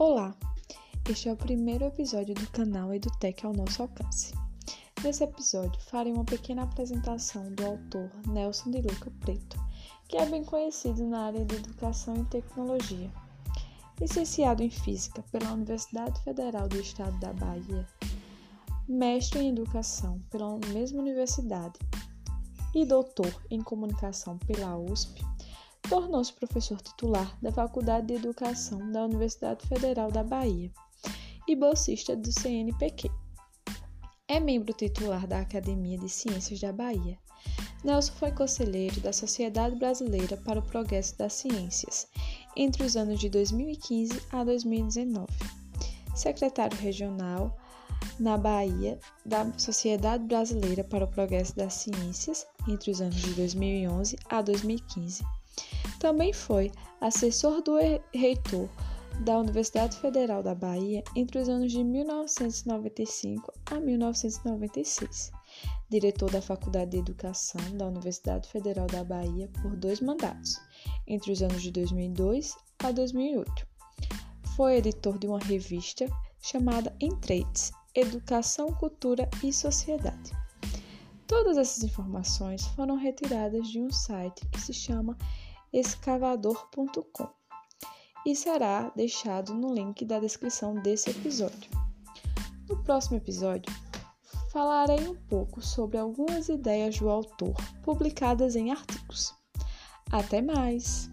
Olá! Este é o primeiro episódio do canal EduTech ao nosso alcance. Nesse episódio, farei uma pequena apresentação do autor Nelson de Luca Preto, que é bem conhecido na área de educação e tecnologia. Licenciado em Física pela Universidade Federal do Estado da Bahia, mestre em Educação pela mesma universidade e doutor em Comunicação pela USP, tornou-se professor titular da Faculdade de Educação da Universidade Federal da Bahia e bolsista do CNPq. É membro titular da Academia de Ciências da Bahia. Nelson foi conselheiro da Sociedade Brasileira para o Progresso das Ciências entre os anos de 2015 a 2019. Secretário regional na Bahia da Sociedade Brasileira para o Progresso das Ciências entre os anos de 2011 a 2015 também foi assessor do reitor da Universidade Federal da Bahia entre os anos de 1995 a 1996, diretor da Faculdade de Educação da Universidade Federal da Bahia por dois mandatos, entre os anos de 2002 a 2008. Foi editor de uma revista chamada Entrades Educação, Cultura e Sociedade. Todas essas informações foram retiradas de um site que se chama escavador.com e será deixado no link da descrição desse episódio. No próximo episódio, falarei um pouco sobre algumas ideias do autor publicadas em artigos. Até mais!